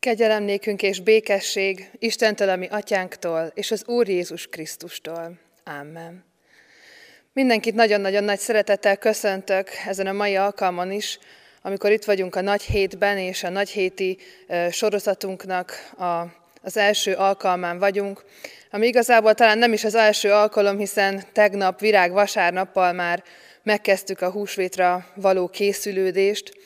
Kegyelem és békesség Istentől, ami atyánktól, és az Úr Jézus Krisztustól. Amen. Mindenkit nagyon-nagyon nagy szeretettel köszöntök ezen a mai alkalmon is, amikor itt vagyunk a nagy hétben, és a nagy héti sorozatunknak a, az első alkalmán vagyunk, ami igazából talán nem is az első alkalom, hiszen tegnap virág vasárnappal már megkezdtük a húsvétra való készülődést,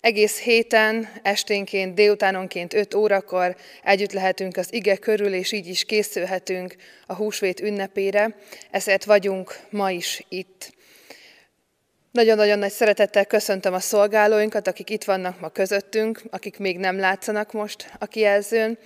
egész héten, esténként, délutánonként 5 órakor együtt lehetünk az ige körül, és így is készülhetünk a húsvét ünnepére, ezért vagyunk ma is itt. Nagyon-nagyon nagy szeretettel köszöntöm a szolgálóinkat, akik itt vannak ma közöttünk, akik még nem látszanak most a kijelzőn.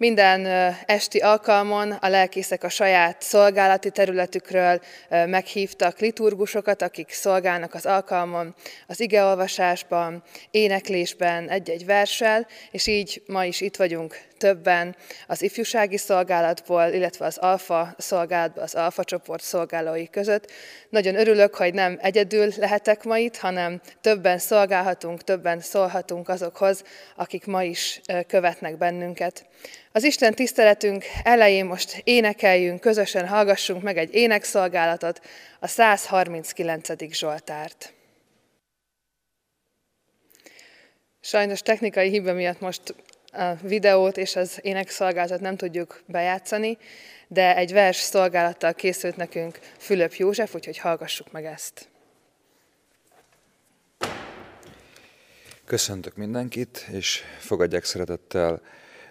Minden esti alkalmon a lelkészek a saját szolgálati területükről meghívtak liturgusokat, akik szolgálnak az alkalmon, az igeolvasásban, éneklésben, egy-egy verssel, és így ma is itt vagyunk többen az ifjúsági szolgálatból, illetve az alfa szolgálatból, az alfa csoport szolgálói között. Nagyon örülök, hogy nem egyedül lehetek ma itt, hanem többen szolgálhatunk, többen szólhatunk azokhoz, akik ma is követnek bennünket. Az Isten tiszteletünk elején most énekeljünk, közösen hallgassunk meg egy énekszolgálatot, a 139. Zsoltárt. Sajnos technikai hiba miatt most a videót és az énekszolgálatot nem tudjuk bejátszani, de egy vers szolgálattal készült nekünk Fülöp József, úgyhogy hallgassuk meg ezt. Köszöntök mindenkit, és fogadják szeretettel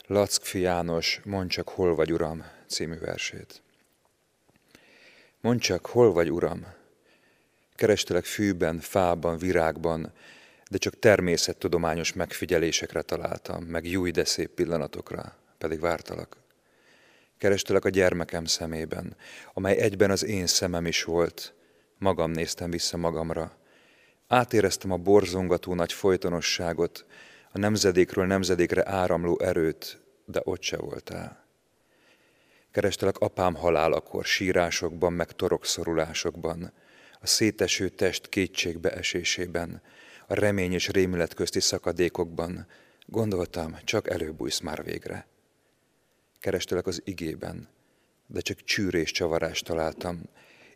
Lackfi János Mondd csak, hol vagy, Uram című versét. Mondd csak, hol vagy, Uram? Kerestelek fűben, fában, virágban, de csak természettudományos megfigyelésekre találtam, meg jó de szép pillanatokra, pedig vártalak. Kerestelek a gyermekem szemében, amely egyben az én szemem is volt, magam néztem vissza magamra. Átéreztem a borzongató nagy folytonosságot, a nemzedékről nemzedékre áramló erőt, de ott se voltál. Kerestelek apám halálakor, sírásokban, meg torokszorulásokban, a széteső test kétségbe esésében, a remény és rémület közti szakadékokban, gondoltam, csak előbújsz már végre. Kerestelek az igében, de csak csűrés csavarást találtam,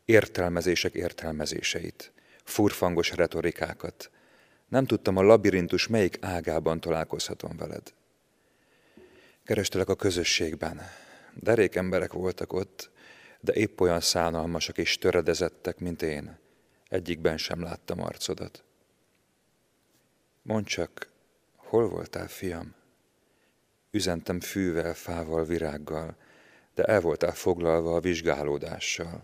értelmezések értelmezéseit, furfangos retorikákat, nem tudtam a labirintus melyik ágában találkozhatom veled. Kerestelek a közösségben. Derék emberek voltak ott, de épp olyan szánalmasak és töredezettek, mint én. Egyikben sem láttam arcodat. Mondd csak, hol voltál, fiam? Üzentem fűvel, fával, virággal, de el voltál foglalva a vizsgálódással.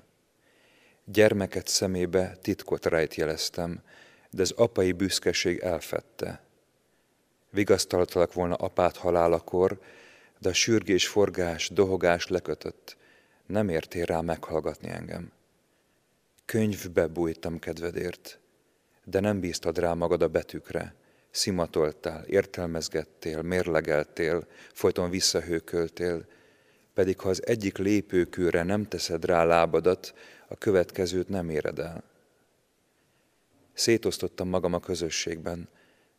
Gyermeket szemébe titkot rejtjeleztem, de az apai büszkeség elfette. Vigasztaltalak volna apát halálakor, de a sürgés, forgás, dohogás lekötött. Nem értél rá meghallgatni engem. Könyvbe bújtam kedvedért, de nem bíztad rá magad a betűkre. Szimatoltál, értelmezgettél, mérlegeltél, folyton visszahőköltél, pedig ha az egyik lépőkőre nem teszed rá lábadat, a következőt nem éred el. Szétosztottam magam a közösségben,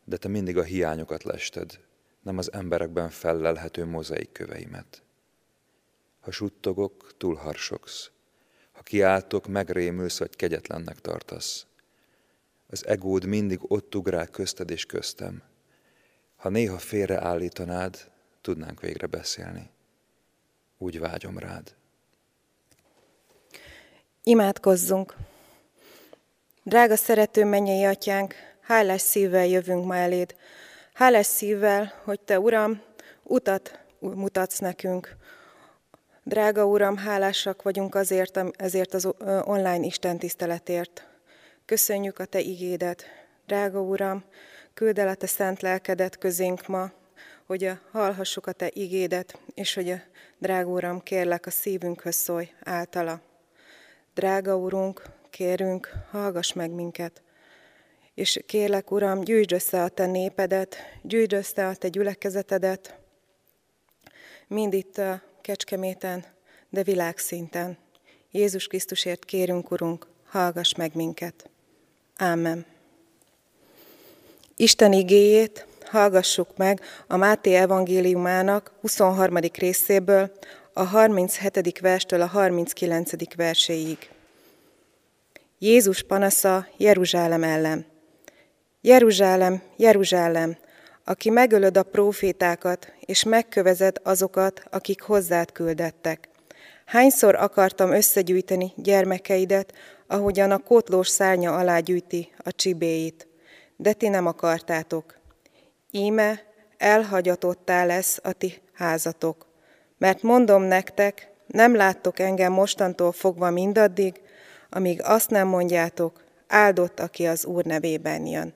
de te mindig a hiányokat lested, nem az emberekben fellelhető mozaik köveimet. Ha suttogok, túlharsogsz. Ha kiáltok, megrémülsz, vagy kegyetlennek tartasz. Az egód mindig ott ugrál közted és köztem. Ha néha félreállítanád, tudnánk végre beszélni. Úgy vágyom rád. Imádkozzunk! Drága szerető mennyei atyánk, hálás szívvel jövünk ma eléd. Hálás szívvel, hogy te, Uram, utat mutatsz nekünk. Drága Uram, hálásak vagyunk azért, ezért az online Isten tiszteletért. Köszönjük a Te igédet. Drága Uram, küld el a Te szent lelkedet közénk ma, hogy hallhassuk a Te igédet, és hogy a drága Uram, kérlek, a szívünkhöz szólj általa. Drága Urunk, kérünk, hallgass meg minket. És kérlek, Uram, gyűjtsd össze a Te népedet, gyűjtsd össze a Te gyülekezetedet, mind itt a Kecskeméten, de világszinten. Jézus Krisztusért kérünk, Urunk, hallgass meg minket. Ámen. Isten igéjét hallgassuk meg a Máté evangéliumának 23. részéből, a 37. verstől a 39. verséig. Jézus panasza Jeruzsálem ellen. Jeruzsálem, Jeruzsálem, aki megölöd a prófétákat, és megkövezed azokat, akik hozzád küldettek. Hányszor akartam összegyűjteni gyermekeidet, ahogyan a kotlós szárnya alá gyűjti a csibéit, de ti nem akartátok. Íme elhagyatottá lesz a ti házatok. Mert mondom nektek, nem láttok engem mostantól fogva mindaddig, amíg azt nem mondjátok, áldott, aki az Úr nevében jön.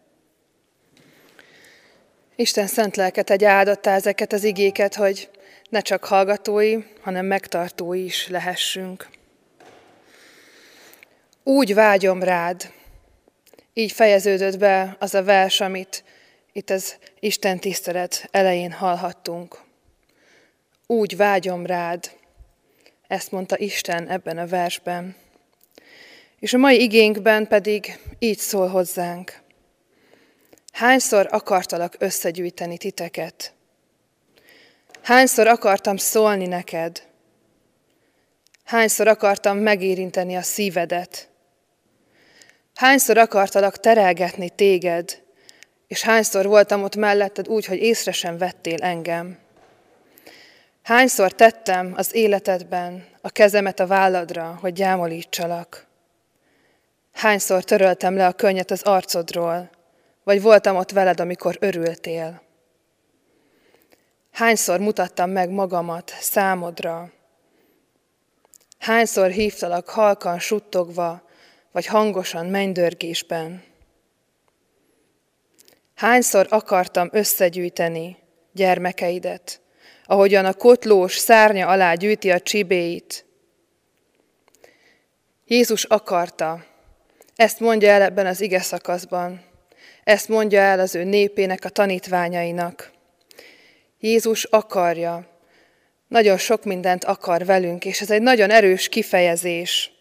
Isten szent lelket egy áldotta ezeket az igéket, hogy ne csak hallgatói, hanem megtartói is lehessünk. Úgy vágyom rád. Így fejeződött be az a vers, amit itt az Isten tisztelet elején hallhattunk. Úgy vágyom rád. Ezt mondta Isten ebben a versben. És a mai igénkben pedig így szól hozzánk. Hányszor akartalak összegyűjteni titeket? Hányszor akartam szólni neked? Hányszor akartam megérinteni a szívedet? Hányszor akartalak terelgetni téged, és hányszor voltam ott melletted úgy, hogy észre sem vettél engem? Hányszor tettem az életedben a kezemet a válladra, hogy gyámolítsalak? Hányszor töröltem le a könnyet az arcodról, vagy voltam ott veled, amikor örültél? Hányszor mutattam meg magamat számodra? Hányszor hívtalak halkan suttogva, vagy hangosan mennydörgésben? Hányszor akartam összegyűjteni gyermekeidet, ahogyan a kotlós szárnya alá gyűjti a csibéit? Jézus akarta, ezt mondja el ebben az ige szakaszban, ezt mondja el az ő népének, a tanítványainak. Jézus akarja, nagyon sok mindent akar velünk, és ez egy nagyon erős kifejezés.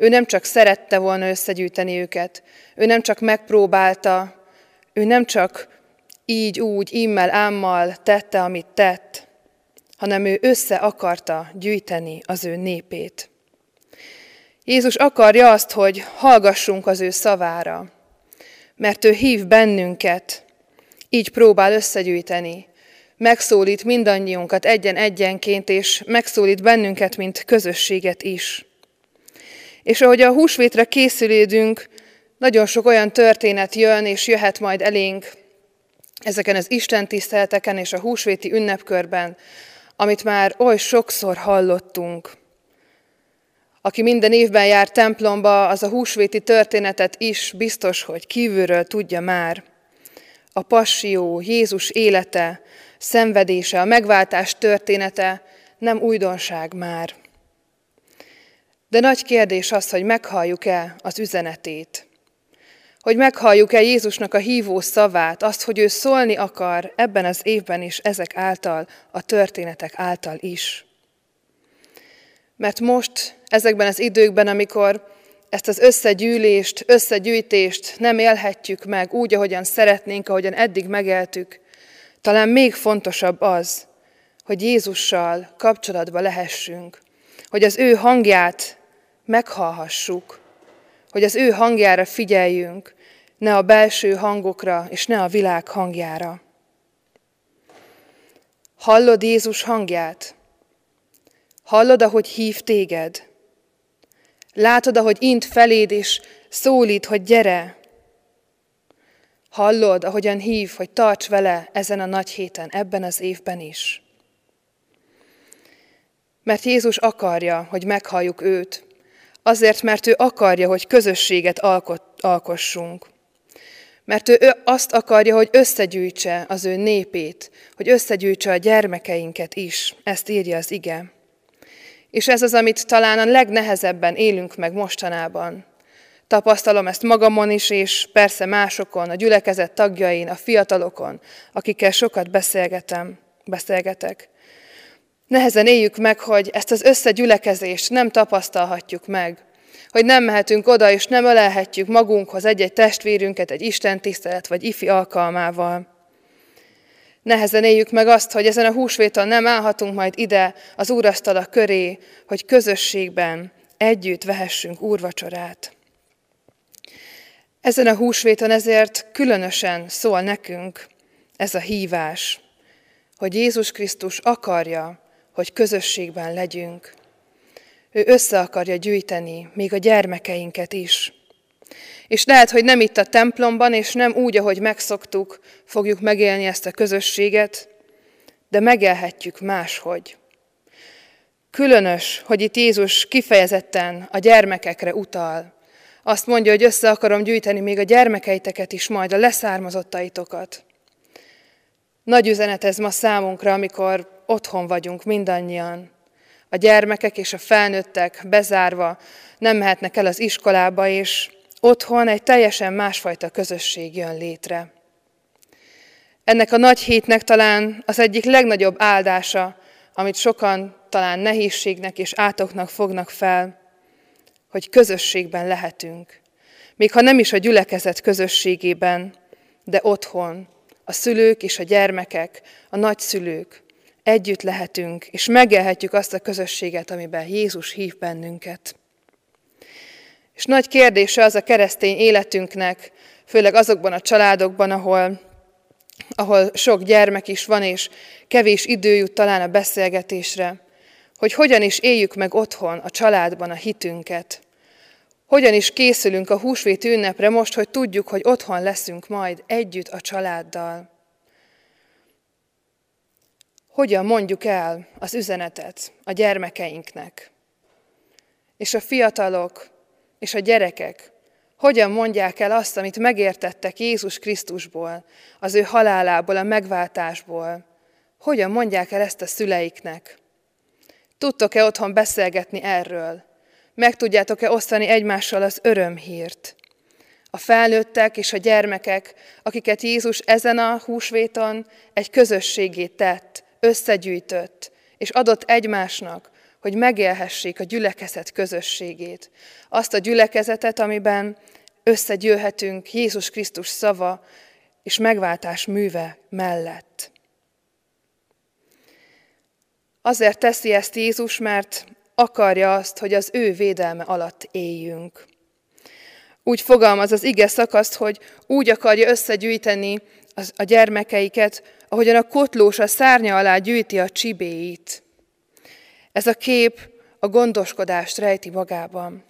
Ő nem csak szerette volna összegyűjteni őket, ő nem csak megpróbálta, ő nem csak így, úgy, immel, ámmal tette, amit tett, hanem ő össze akarta gyűjteni az ő népét. Jézus akarja azt, hogy hallgassunk az ő szavára, mert ő hív bennünket, így próbál összegyűjteni, megszólít mindannyiunkat egyen-egyenként, és megszólít bennünket, mint közösséget is. És ahogy a húsvétre készülődünk, nagyon sok olyan történet jön, és jöhet majd elénk ezeken az Isten tiszteleteken és a húsvéti ünnepkörben, amit már oly sokszor hallottunk. Aki minden évben jár templomba, az a húsvéti történetet is biztos, hogy kívülről tudja már. A passió, Jézus élete, szenvedése, a megváltás története nem újdonság már. De nagy kérdés az, hogy meghalljuk-e az üzenetét. Hogy meghalljuk-e Jézusnak a hívó szavát, azt, hogy ő szólni akar ebben az évben is ezek által, a történetek által is. Mert most, ezekben az időkben, amikor ezt az összegyűlést, összegyűjtést nem élhetjük meg úgy, ahogyan szeretnénk, ahogyan eddig megéltük, talán még fontosabb az, hogy Jézussal kapcsolatba lehessünk, hogy az ő hangját meghallhassuk, hogy az ő hangjára figyeljünk, ne a belső hangokra, és ne a világ hangjára. Hallod Jézus hangját? Hallod, ahogy hív téged? Látod, ahogy int feléd, és szólít, hogy gyere? Hallod, ahogyan hív, hogy tarts vele ezen a nagy héten, ebben az évben is. Mert Jézus akarja, hogy meghalljuk őt, azért, mert ő akarja, hogy közösséget alkot, alkossunk. Mert ő, azt akarja, hogy összegyűjtse az ő népét, hogy összegyűjtse a gyermekeinket is. Ezt írja az ige. És ez az, amit talán a legnehezebben élünk meg mostanában. Tapasztalom ezt magamon is, és persze másokon, a gyülekezet tagjain, a fiatalokon, akikkel sokat beszélgetem, beszélgetek. Nehezen éljük meg, hogy ezt az összegyülekezést nem tapasztalhatjuk meg, hogy nem mehetünk oda, és nem ölelhetjük magunkhoz egy-egy testvérünket egy Isten tisztelet vagy ifi alkalmával. Nehezen éljük meg azt, hogy ezen a húsvéton nem állhatunk majd ide az úrasztala köré, hogy közösségben együtt vehessünk úrvacsorát. Ezen a húsvéton ezért különösen szól nekünk ez a hívás, hogy Jézus Krisztus akarja, hogy közösségben legyünk. Ő össze akarja gyűjteni még a gyermekeinket is. És lehet, hogy nem itt a templomban, és nem úgy, ahogy megszoktuk, fogjuk megélni ezt a közösséget, de megélhetjük máshogy. Különös, hogy itt Jézus kifejezetten a gyermekekre utal. Azt mondja, hogy össze akarom gyűjteni még a gyermekeiteket is, majd a leszármazottaitokat. Nagy üzenet ez ma számunkra, amikor otthon vagyunk mindannyian. A gyermekek és a felnőttek bezárva nem mehetnek el az iskolába, és otthon egy teljesen másfajta közösség jön létre. Ennek a nagy hétnek talán az egyik legnagyobb áldása, amit sokan talán nehézségnek és átoknak fognak fel, hogy közösségben lehetünk. Még ha nem is a gyülekezet közösségében, de otthon, a szülők és a gyermekek, a nagyszülők, együtt lehetünk, és megélhetjük azt a közösséget, amiben Jézus hív bennünket. És nagy kérdése az a keresztény életünknek, főleg azokban a családokban, ahol, ahol sok gyermek is van, és kevés idő jut talán a beszélgetésre, hogy hogyan is éljük meg otthon, a családban a hitünket. Hogyan is készülünk a húsvét ünnepre most, hogy tudjuk, hogy otthon leszünk majd együtt a családdal. Hogyan mondjuk el az üzenetet a gyermekeinknek. És a fiatalok és a gyerekek hogyan mondják el azt, amit megértettek Jézus Krisztusból, az ő halálából, a megváltásból. Hogyan mondják el ezt a szüleiknek? Tudtok-e otthon beszélgetni erről? Meg tudjátok-e osztani egymással az örömhírt? A felnőttek és a gyermekek, akiket Jézus ezen a húsvéton egy közösségé tett, összegyűjtött, és adott egymásnak, hogy megélhessék a gyülekezet közösségét. Azt a gyülekezetet, amiben összegyűlhetünk Jézus Krisztus szava és megváltás műve mellett. Azért teszi ezt Jézus, mert akarja azt, hogy az ő védelme alatt éljünk. Úgy fogalmaz az ige szakaszt, hogy úgy akarja összegyűjteni a gyermekeiket, ahogyan a kotlós a szárnya alá gyűjti a csibéit. Ez a kép a gondoskodást rejti magában.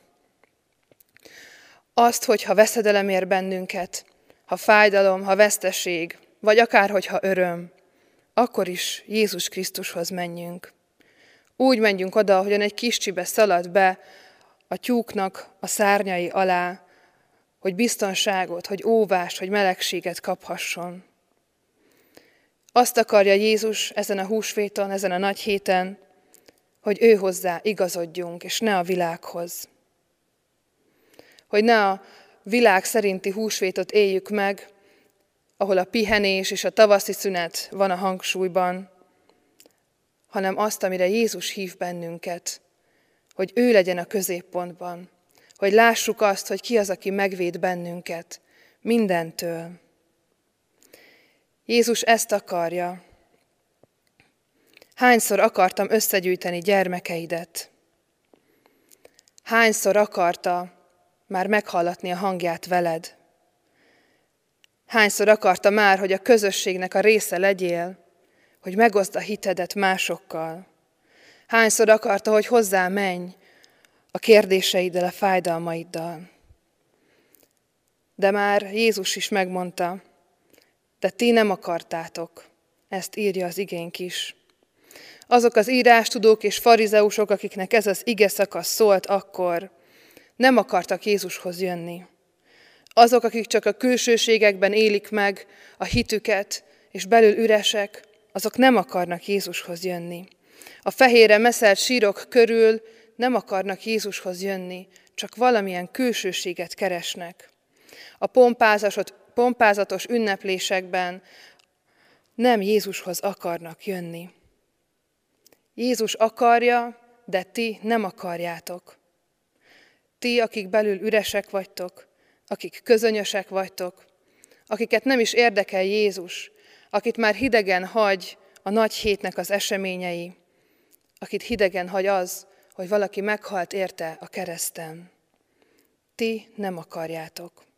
Azt, hogy ha veszedelem ér bennünket, ha fájdalom, ha veszteség, vagy akár hogyha öröm, akkor is Jézus Krisztushoz menjünk. Úgy menjünk oda, ahogyan egy kis csibe szalad be a tyúknak a szárnyai alá, hogy biztonságot, hogy óvást, hogy melegséget kaphasson. Azt akarja Jézus ezen a húsvéton, ezen a nagy héten, hogy ő hozzá igazodjunk, és ne a világhoz. Hogy ne a világ szerinti húsvétot éljük meg, ahol a pihenés és a tavaszi szünet van a hangsúlyban, hanem azt, amire Jézus hív bennünket, hogy ő legyen a középpontban, hogy lássuk azt, hogy ki az, aki megvéd bennünket mindentől. Jézus ezt akarja. Hányszor akartam összegyűjteni gyermekeidet? Hányszor akarta már meghallatni a hangját veled? Hányszor akarta már, hogy a közösségnek a része legyél, hogy megoszd a hitedet másokkal? Hányszor akarta, hogy hozzá menj a kérdéseiddel, a fájdalmaiddal? De már Jézus is megmondta, de ti nem akartátok. Ezt írja az igénk is. Azok az írástudók és farizeusok, akiknek ez az ige szakasz szólt akkor, nem akartak Jézushoz jönni. Azok, akik csak a külsőségekben élik meg a hitüket, és belül üresek, azok nem akarnak Jézushoz jönni. A fehére meszelt sírok körül nem akarnak Jézushoz jönni, csak valamilyen külsőséget keresnek. A pompázatos ünneplésekben nem Jézushoz akarnak jönni. Jézus akarja, de ti nem akarjátok. Ti, akik belül üresek vagytok, akik közönyösek vagytok, akiket nem is érdekel Jézus, akit már hidegen hagy a nagy hétnek az eseményei, akit hidegen hagy az, hogy valaki meghalt érte a kereszten. Ti nem akarjátok.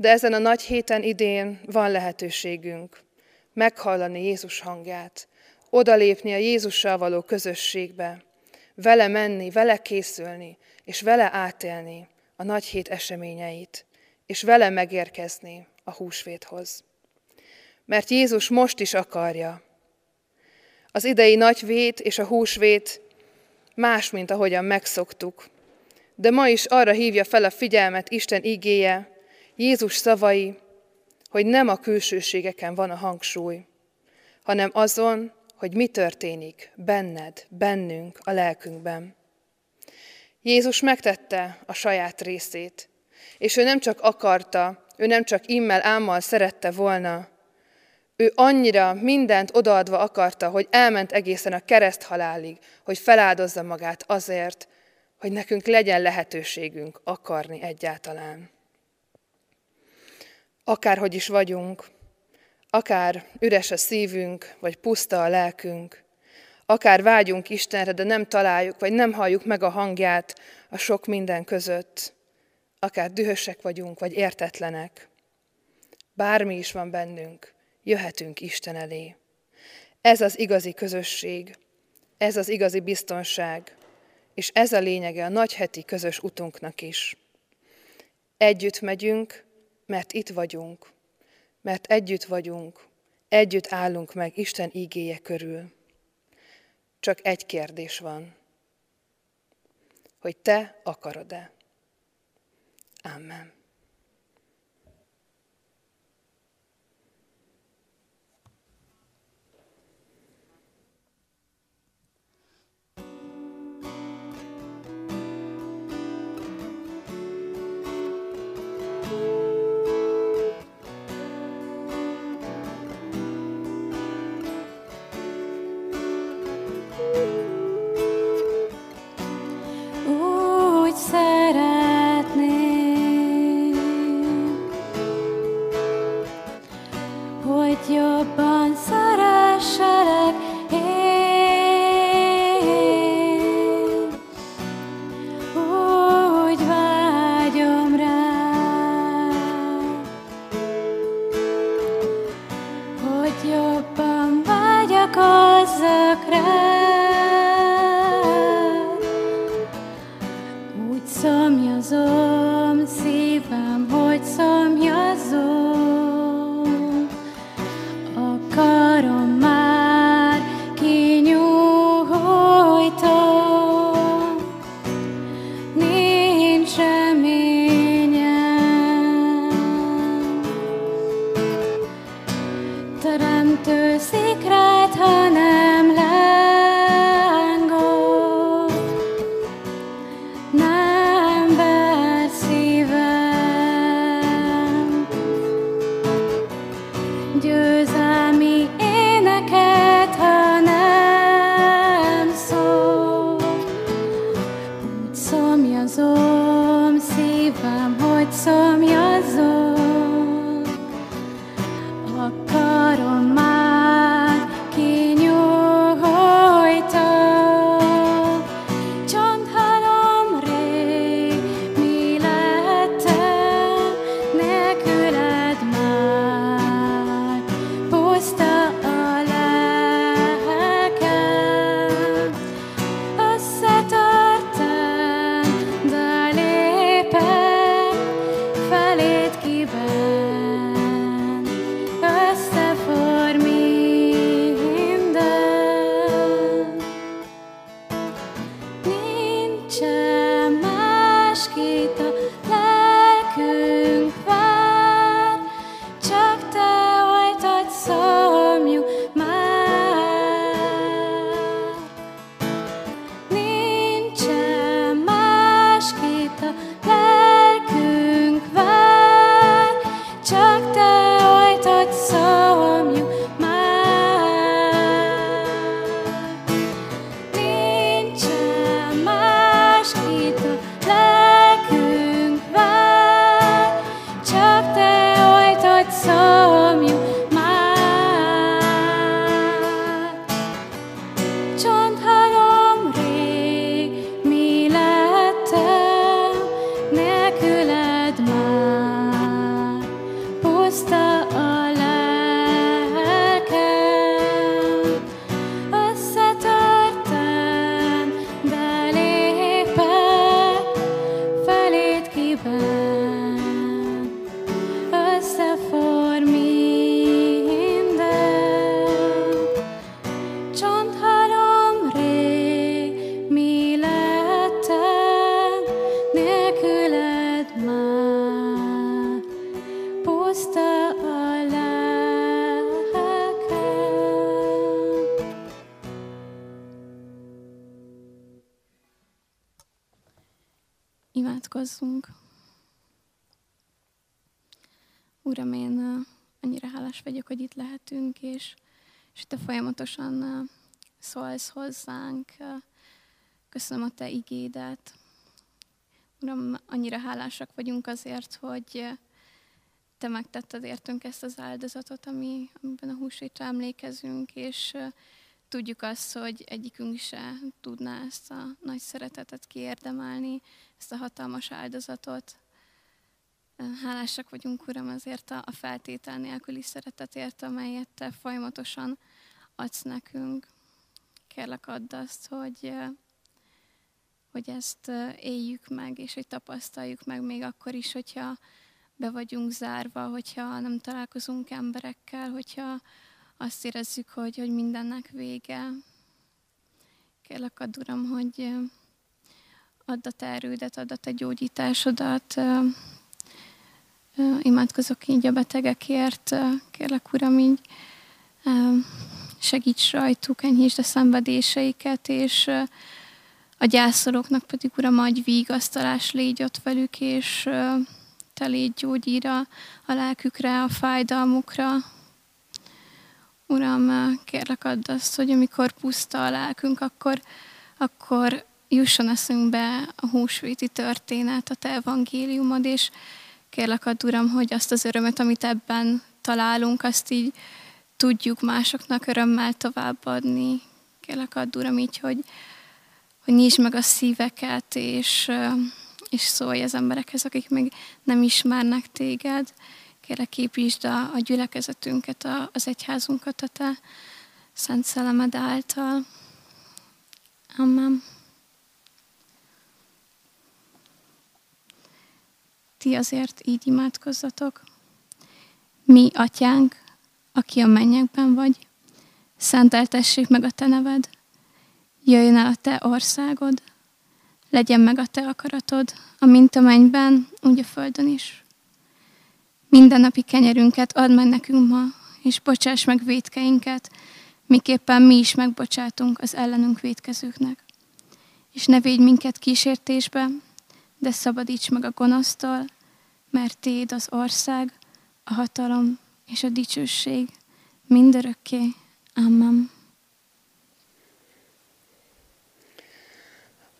De ezen a nagy héten idén van lehetőségünk meghallani Jézus hangját, odalépni a Jézussal való közösségbe, vele menni, vele készülni, és vele átélni a nagy hét eseményeit, és vele megérkezni a húsvéthoz. Mert Jézus most is akarja. Az idei nagy vét és a húsvét más, mint ahogyan megszoktuk. De ma is arra hívja fel a figyelmet Isten igéje, Jézus szavai, hogy nem a külsőségeken van a hangsúly, hanem azon, hogy mi történik benned, bennünk, a lelkünkben. Jézus megtette a saját részét, és ő nem csak akarta, ő nem csak immel, ámmal szerette volna, ő annyira mindent odaadva akarta, hogy elment egészen a kereszt halálig, hogy feláldozza magát azért, hogy nekünk legyen lehetőségünk akarni egyáltalán. Akárhogy is vagyunk, akár üres a szívünk, vagy puszta a lelkünk, akár vágyunk Istenre, de nem találjuk, vagy nem halljuk meg a hangját a sok minden között, akár dühösek vagyunk, vagy értetlenek. Bármi is van bennünk, jöhetünk Isten elé. Ez az igazi közösség, ez az igazi biztonság, és ez a lényege a nagyheti közös utunknak is. Együtt megyünk, mert itt vagyunk, mert együtt vagyunk, együtt állunk meg Isten ígéje körül. Csak egy kérdés van, hogy te akarod-e. Amen. Nem Uram, én annyira hálás vagyok, hogy itt lehetünk, és, és te folyamatosan szólsz hozzánk. Köszönöm a te igédet. Uram, annyira hálásak vagyunk azért, hogy te megtetted értünk ezt az áldozatot, ami, amiben a húsvétre emlékezünk, és tudjuk azt, hogy egyikünk se tudná ezt a nagy szeretetet kiérdemelni, ezt a hatalmas áldozatot. Hálásak vagyunk, Uram, azért a feltétel nélküli szeretetért, amelyet Te folyamatosan adsz nekünk. Kérlek, add azt, hogy, hogy ezt éljük meg, és hogy tapasztaljuk meg még akkor is, hogyha be vagyunk zárva, hogyha nem találkozunk emberekkel, hogyha azt érezzük, hogy, hogy mindennek vége. Kérlek, add, Uram, hogy add a te erődet, add a te gyógyításodat. Imádkozok így a betegekért. Kérlek, Uram, így segíts rajtuk, enyhítsd a szenvedéseiket, és a gyászolóknak pedig, Uram, adj vigasztalás, légy ott velük, és te légy gyógyíra a lelkükre, a fájdalmukra, Uram, kérlek add azt, hogy amikor puszta a lelkünk, akkor, akkor jusson eszünkbe a húsvéti történet, a Te evangéliumod, és kérlek add, Uram, hogy azt az örömet, amit ebben találunk, azt így tudjuk másoknak örömmel továbbadni. Kérlek add, Uram, így, hogy, hogy nyisd meg a szíveket, és, és szólj az emberekhez, akik még nem ismernek téged. Kérlek, építsd a, a gyülekezetünket, a, az egyházunkat a Te Szent Szellemed által. Amen. Ti azért így imádkozzatok. Mi, Atyánk, aki a mennyekben vagy, szenteltessék meg a Te neved, jöjjön el a Te országod, legyen meg a Te akaratod, amint a mennyben, úgy a földön is. Mindennapi kenyerünket add meg nekünk ma, és bocsáss meg védkeinket, miképpen mi is megbocsátunk az ellenünk védkezőknek. És ne védj minket kísértésbe, de szabadíts meg a gonosztól, mert Téd az ország, a hatalom és a dicsőség mindörökké. Amen.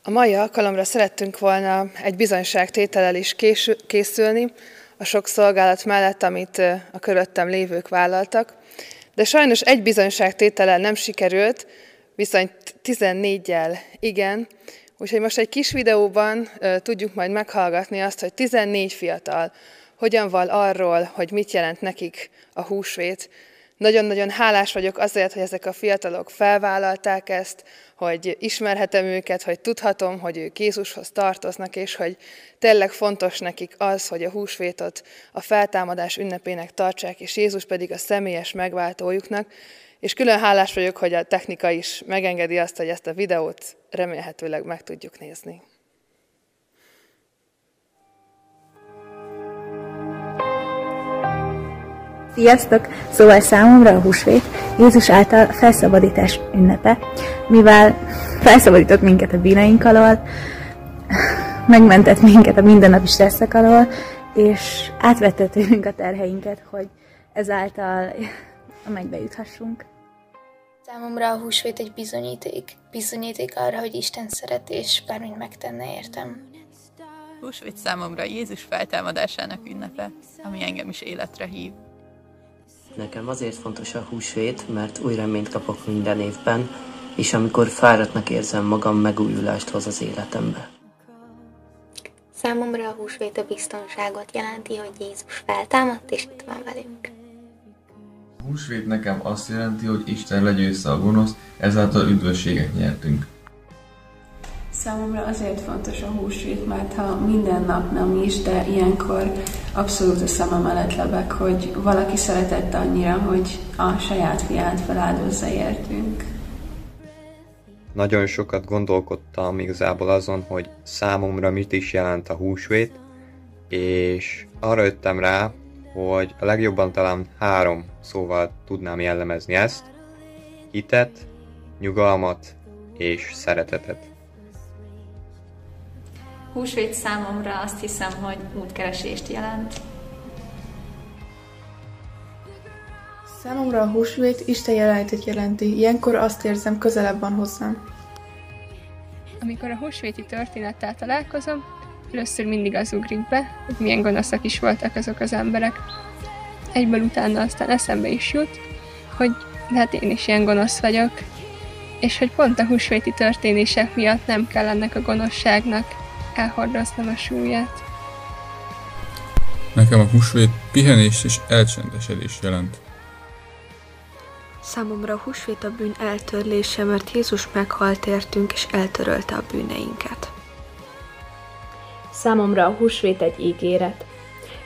A mai alkalomra szerettünk volna egy bizonyságtétellel is készülni, a sok szolgálat mellett, amit a köröttem lévők vállaltak. De sajnos egy bizonyságtétellel nem sikerült, viszont 14-jel igen. Úgyhogy most egy kis videóban tudjuk majd meghallgatni azt, hogy 14 fiatal hogyan val arról, hogy mit jelent nekik a húsvét, nagyon-nagyon hálás vagyok azért, hogy ezek a fiatalok felvállalták ezt, hogy ismerhetem őket, hogy tudhatom, hogy ők Jézushoz tartoznak, és hogy tényleg fontos nekik az, hogy a húsvétot a feltámadás ünnepének tartsák, és Jézus pedig a személyes megváltójuknak. És külön hálás vagyok, hogy a technika is megengedi azt, hogy ezt a videót remélhetőleg meg tudjuk nézni. Sziasztok! Szóval számomra a húsvét Jézus által felszabadítás ünnepe, mivel felszabadított minket a bínaink alól, megmentett minket a mindennapi stresszek alól, és átvette tőlünk a terheinket, hogy ezáltal a mennybe juthassunk. Számomra a húsvét egy bizonyíték. Bizonyíték arra, hogy Isten szeret, és bármit megtenne értem. Húsvét számomra Jézus feltámadásának ünnepe, ami engem is életre hív. Nekem azért fontos a húsvét, mert új reményt kapok minden évben, és amikor fáradtnak érzem magam, megújulást hoz az életembe. Számomra a húsvét a biztonságot jelenti, hogy Jézus feltámadt, és itt van velünk. A húsvét nekem azt jelenti, hogy Isten legyőzte a gonosz, ezáltal üdvösséget nyertünk. Számomra azért fontos a húsvét, mert ha minden nap nem is, de ilyenkor abszolút a szemem előtt lebek, hogy valaki szeretett annyira, hogy a saját fiát feláldozza értünk. Nagyon sokat gondolkodtam igazából azon, hogy számomra mit is jelent a húsvét, és arra jöttem rá, hogy a legjobban talán három szóval tudnám jellemezni ezt. Hitet, nyugalmat és szeretetet. Húsvét számomra azt hiszem, hogy útkeresést jelent. Számomra a húsvét Isten jelenetét jelenti. Ilyenkor azt érzem, közelebb van hozzám. Amikor a húsvéti történettel találkozom, először mindig az ugrik be, hogy milyen gonoszak is voltak azok az emberek. Egyből utána aztán eszembe is jut, hogy hát én is ilyen gonosz vagyok, és hogy pont a húsvéti történések miatt nem kell ennek a gonoszságnak elhordoznom a súlyát. Nekem a húsvét pihenés és elcsendesedés jelent. Számomra a húsvét a bűn eltörlése, mert Jézus meghalt értünk és eltörölte a bűneinket. Számomra a húsvét egy ígéret.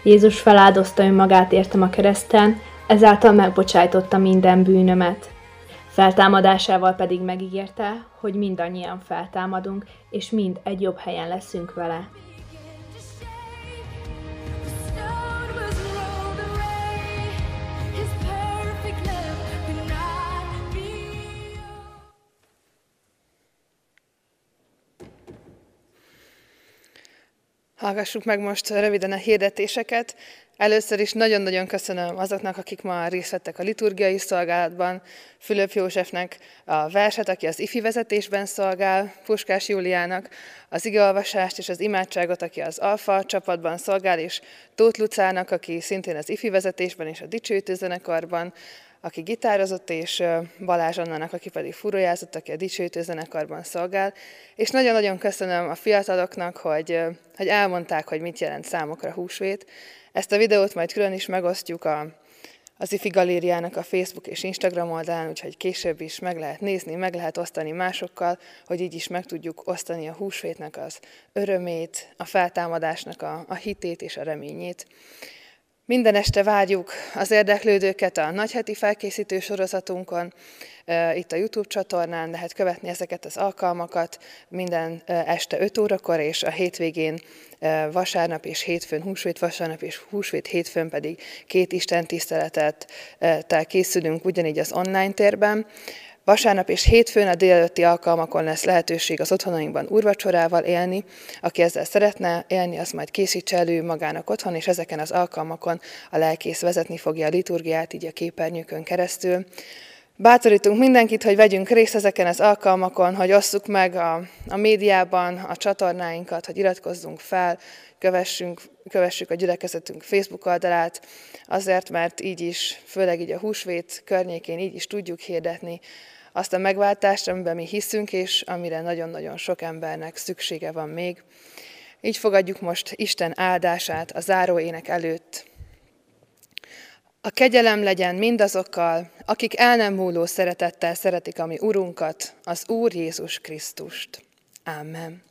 Jézus feláldozta önmagát értem a kereszten, ezáltal megbocsájtotta minden bűnömet. Feltámadásával pedig megígérte, hogy mindannyian feltámadunk, és mind egy jobb helyen leszünk vele. Hallgassuk meg most röviden a hirdetéseket. Először is nagyon-nagyon köszönöm azoknak, akik ma részt vettek a liturgiai szolgálatban, Fülöp Józsefnek a verset, aki az ifi vezetésben szolgál, Puskás Júliának az igeolvasást és az imádságot, aki az Alfa csapatban szolgál, és Tóth Lucának, aki szintén az ifi vezetésben és a dicsőítő zenekarban, aki gitározott, és Balázs Annának, aki pedig furójázott, aki a dicsőítő zenekarban szolgál. És nagyon-nagyon köszönöm a fiataloknak, hogy, hogy elmondták, hogy mit jelent számokra húsvét. Ezt a videót majd külön is megosztjuk a, az IFI Galériának a Facebook és Instagram oldalán, úgyhogy később is meg lehet nézni, meg lehet osztani másokkal, hogy így is meg tudjuk osztani a húsvétnek az örömét, a feltámadásnak a, a hitét és a reményét. Minden este várjuk az érdeklődőket a nagyheti felkészítő sorozatunkon, itt a YouTube csatornán lehet követni ezeket az alkalmakat minden este 5 órakor, és a hétvégén vasárnap és hétfőn, húsvét vasárnap és húsvét hétfőn pedig két Isten tiszteletet készülünk ugyanígy az online térben. Vasárnap és hétfőn a délelőtti alkalmakon lesz lehetőség az otthonainkban úrvacsorával élni. Aki ezzel szeretne élni, az majd készítse elő magának otthon, és ezeken az alkalmakon a lelkész vezetni fogja a liturgiát, így a képernyőkön keresztül. Bátorítunk mindenkit, hogy vegyünk részt ezeken az alkalmakon, hogy osszuk meg a, a médiában a csatornáinkat, hogy iratkozzunk fel, kövessünk, kövessük a gyülekezetünk Facebook oldalát, azért, mert így is, főleg így a húsvét környékén így is tudjuk hirdetni azt a megváltást, amiben mi hiszünk, és amire nagyon-nagyon sok embernek szüksége van még. Így fogadjuk most Isten áldását a záróének előtt. A kegyelem legyen mindazokkal, akik el nem múló szeretettel szeretik a mi Urunkat, az Úr Jézus Krisztust. Amen.